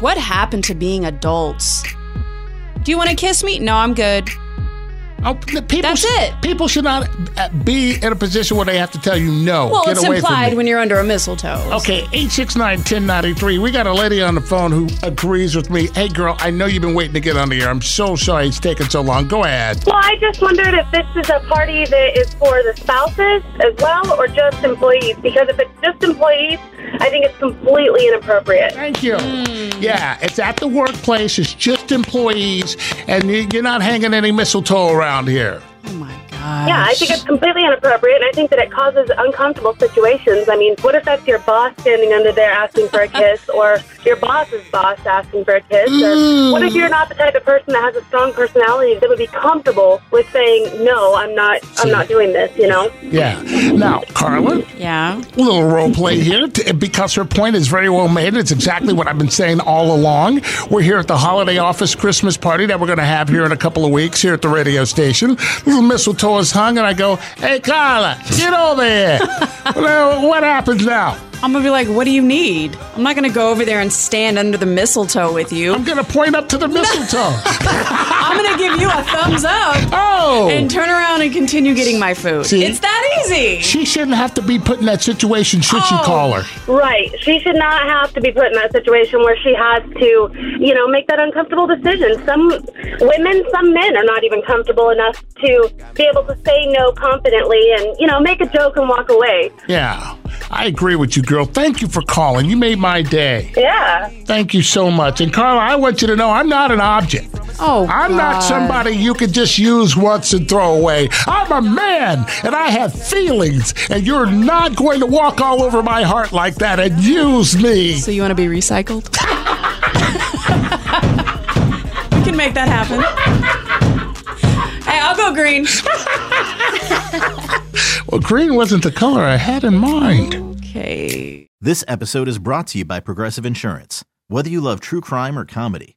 What happened to being adults? Do you want to kiss me? No, I'm good. Oh, people That's sh- it. People should not uh, be in a position where they have to tell you no. Well, Get it's away from implied me. when you're under a mistletoe. Okay, 869-1093. We got a lady on the phone who agrees with me. Hey, girl, I know you've been waiting to get on the air. I'm so sorry it's taken so long. Go ahead. Well, I just wondered if this is a party that is for the spouses as well or just employees. Because if it's just employees, I think it's completely inappropriate. Thank you. Yeah, it's at the workplace. It's just employees, and you're not hanging any mistletoe around here. My god. Yeah, I think it's completely inappropriate, and I think that it causes uncomfortable situations. I mean, what if that's your boss standing under there asking for a kiss, or your boss's boss asking for a kiss? Or what if you're mm. not the type of person that has a strong personality that would be comfortable with saying, "No, I'm not. I'm not doing this." You know? Yeah. Now, Carla, Yeah. a little role play here t- because her point is very well made. It's exactly what I've been saying all along. We're here at the holiday office Christmas party that we're going to have here in a couple of weeks here at the radio station. Little mistletoe is hung, and I go, "Hey, Carla, get over here." well, what happens now? I'm gonna be like, what do you need? I'm not gonna go over there and stand under the mistletoe with you. I'm to point up to the mistletoe. I'm gonna give you a thumbs up oh, and turn around and continue getting my food. See? It's that easy. she shouldn't have to be put in that situation should you Oh. call her. Right. She should not have to be put in that situation where she has to, you know, make that uncomfortable decision. Some women, some men are not even comfortable enough to be able to say no confidently and, you know, make a joke and walk away. Yeah, I agree with you, girl. Thank you for calling. You made my day. Yeah. Thank you so much. And Carla, I want you to know I'm not an object. Oh, I'm not somebody you could just use once and throw away. I'm a man and I have feelings, and you're not going to walk all over my heart like that and use me. So you want to be recycled? we can make that happen. Hey, I'll go green. Well, green wasn't the color I had in mind. Okay. This episode is brought to you by Progressive Insurance. Whether you love true crime or comedy,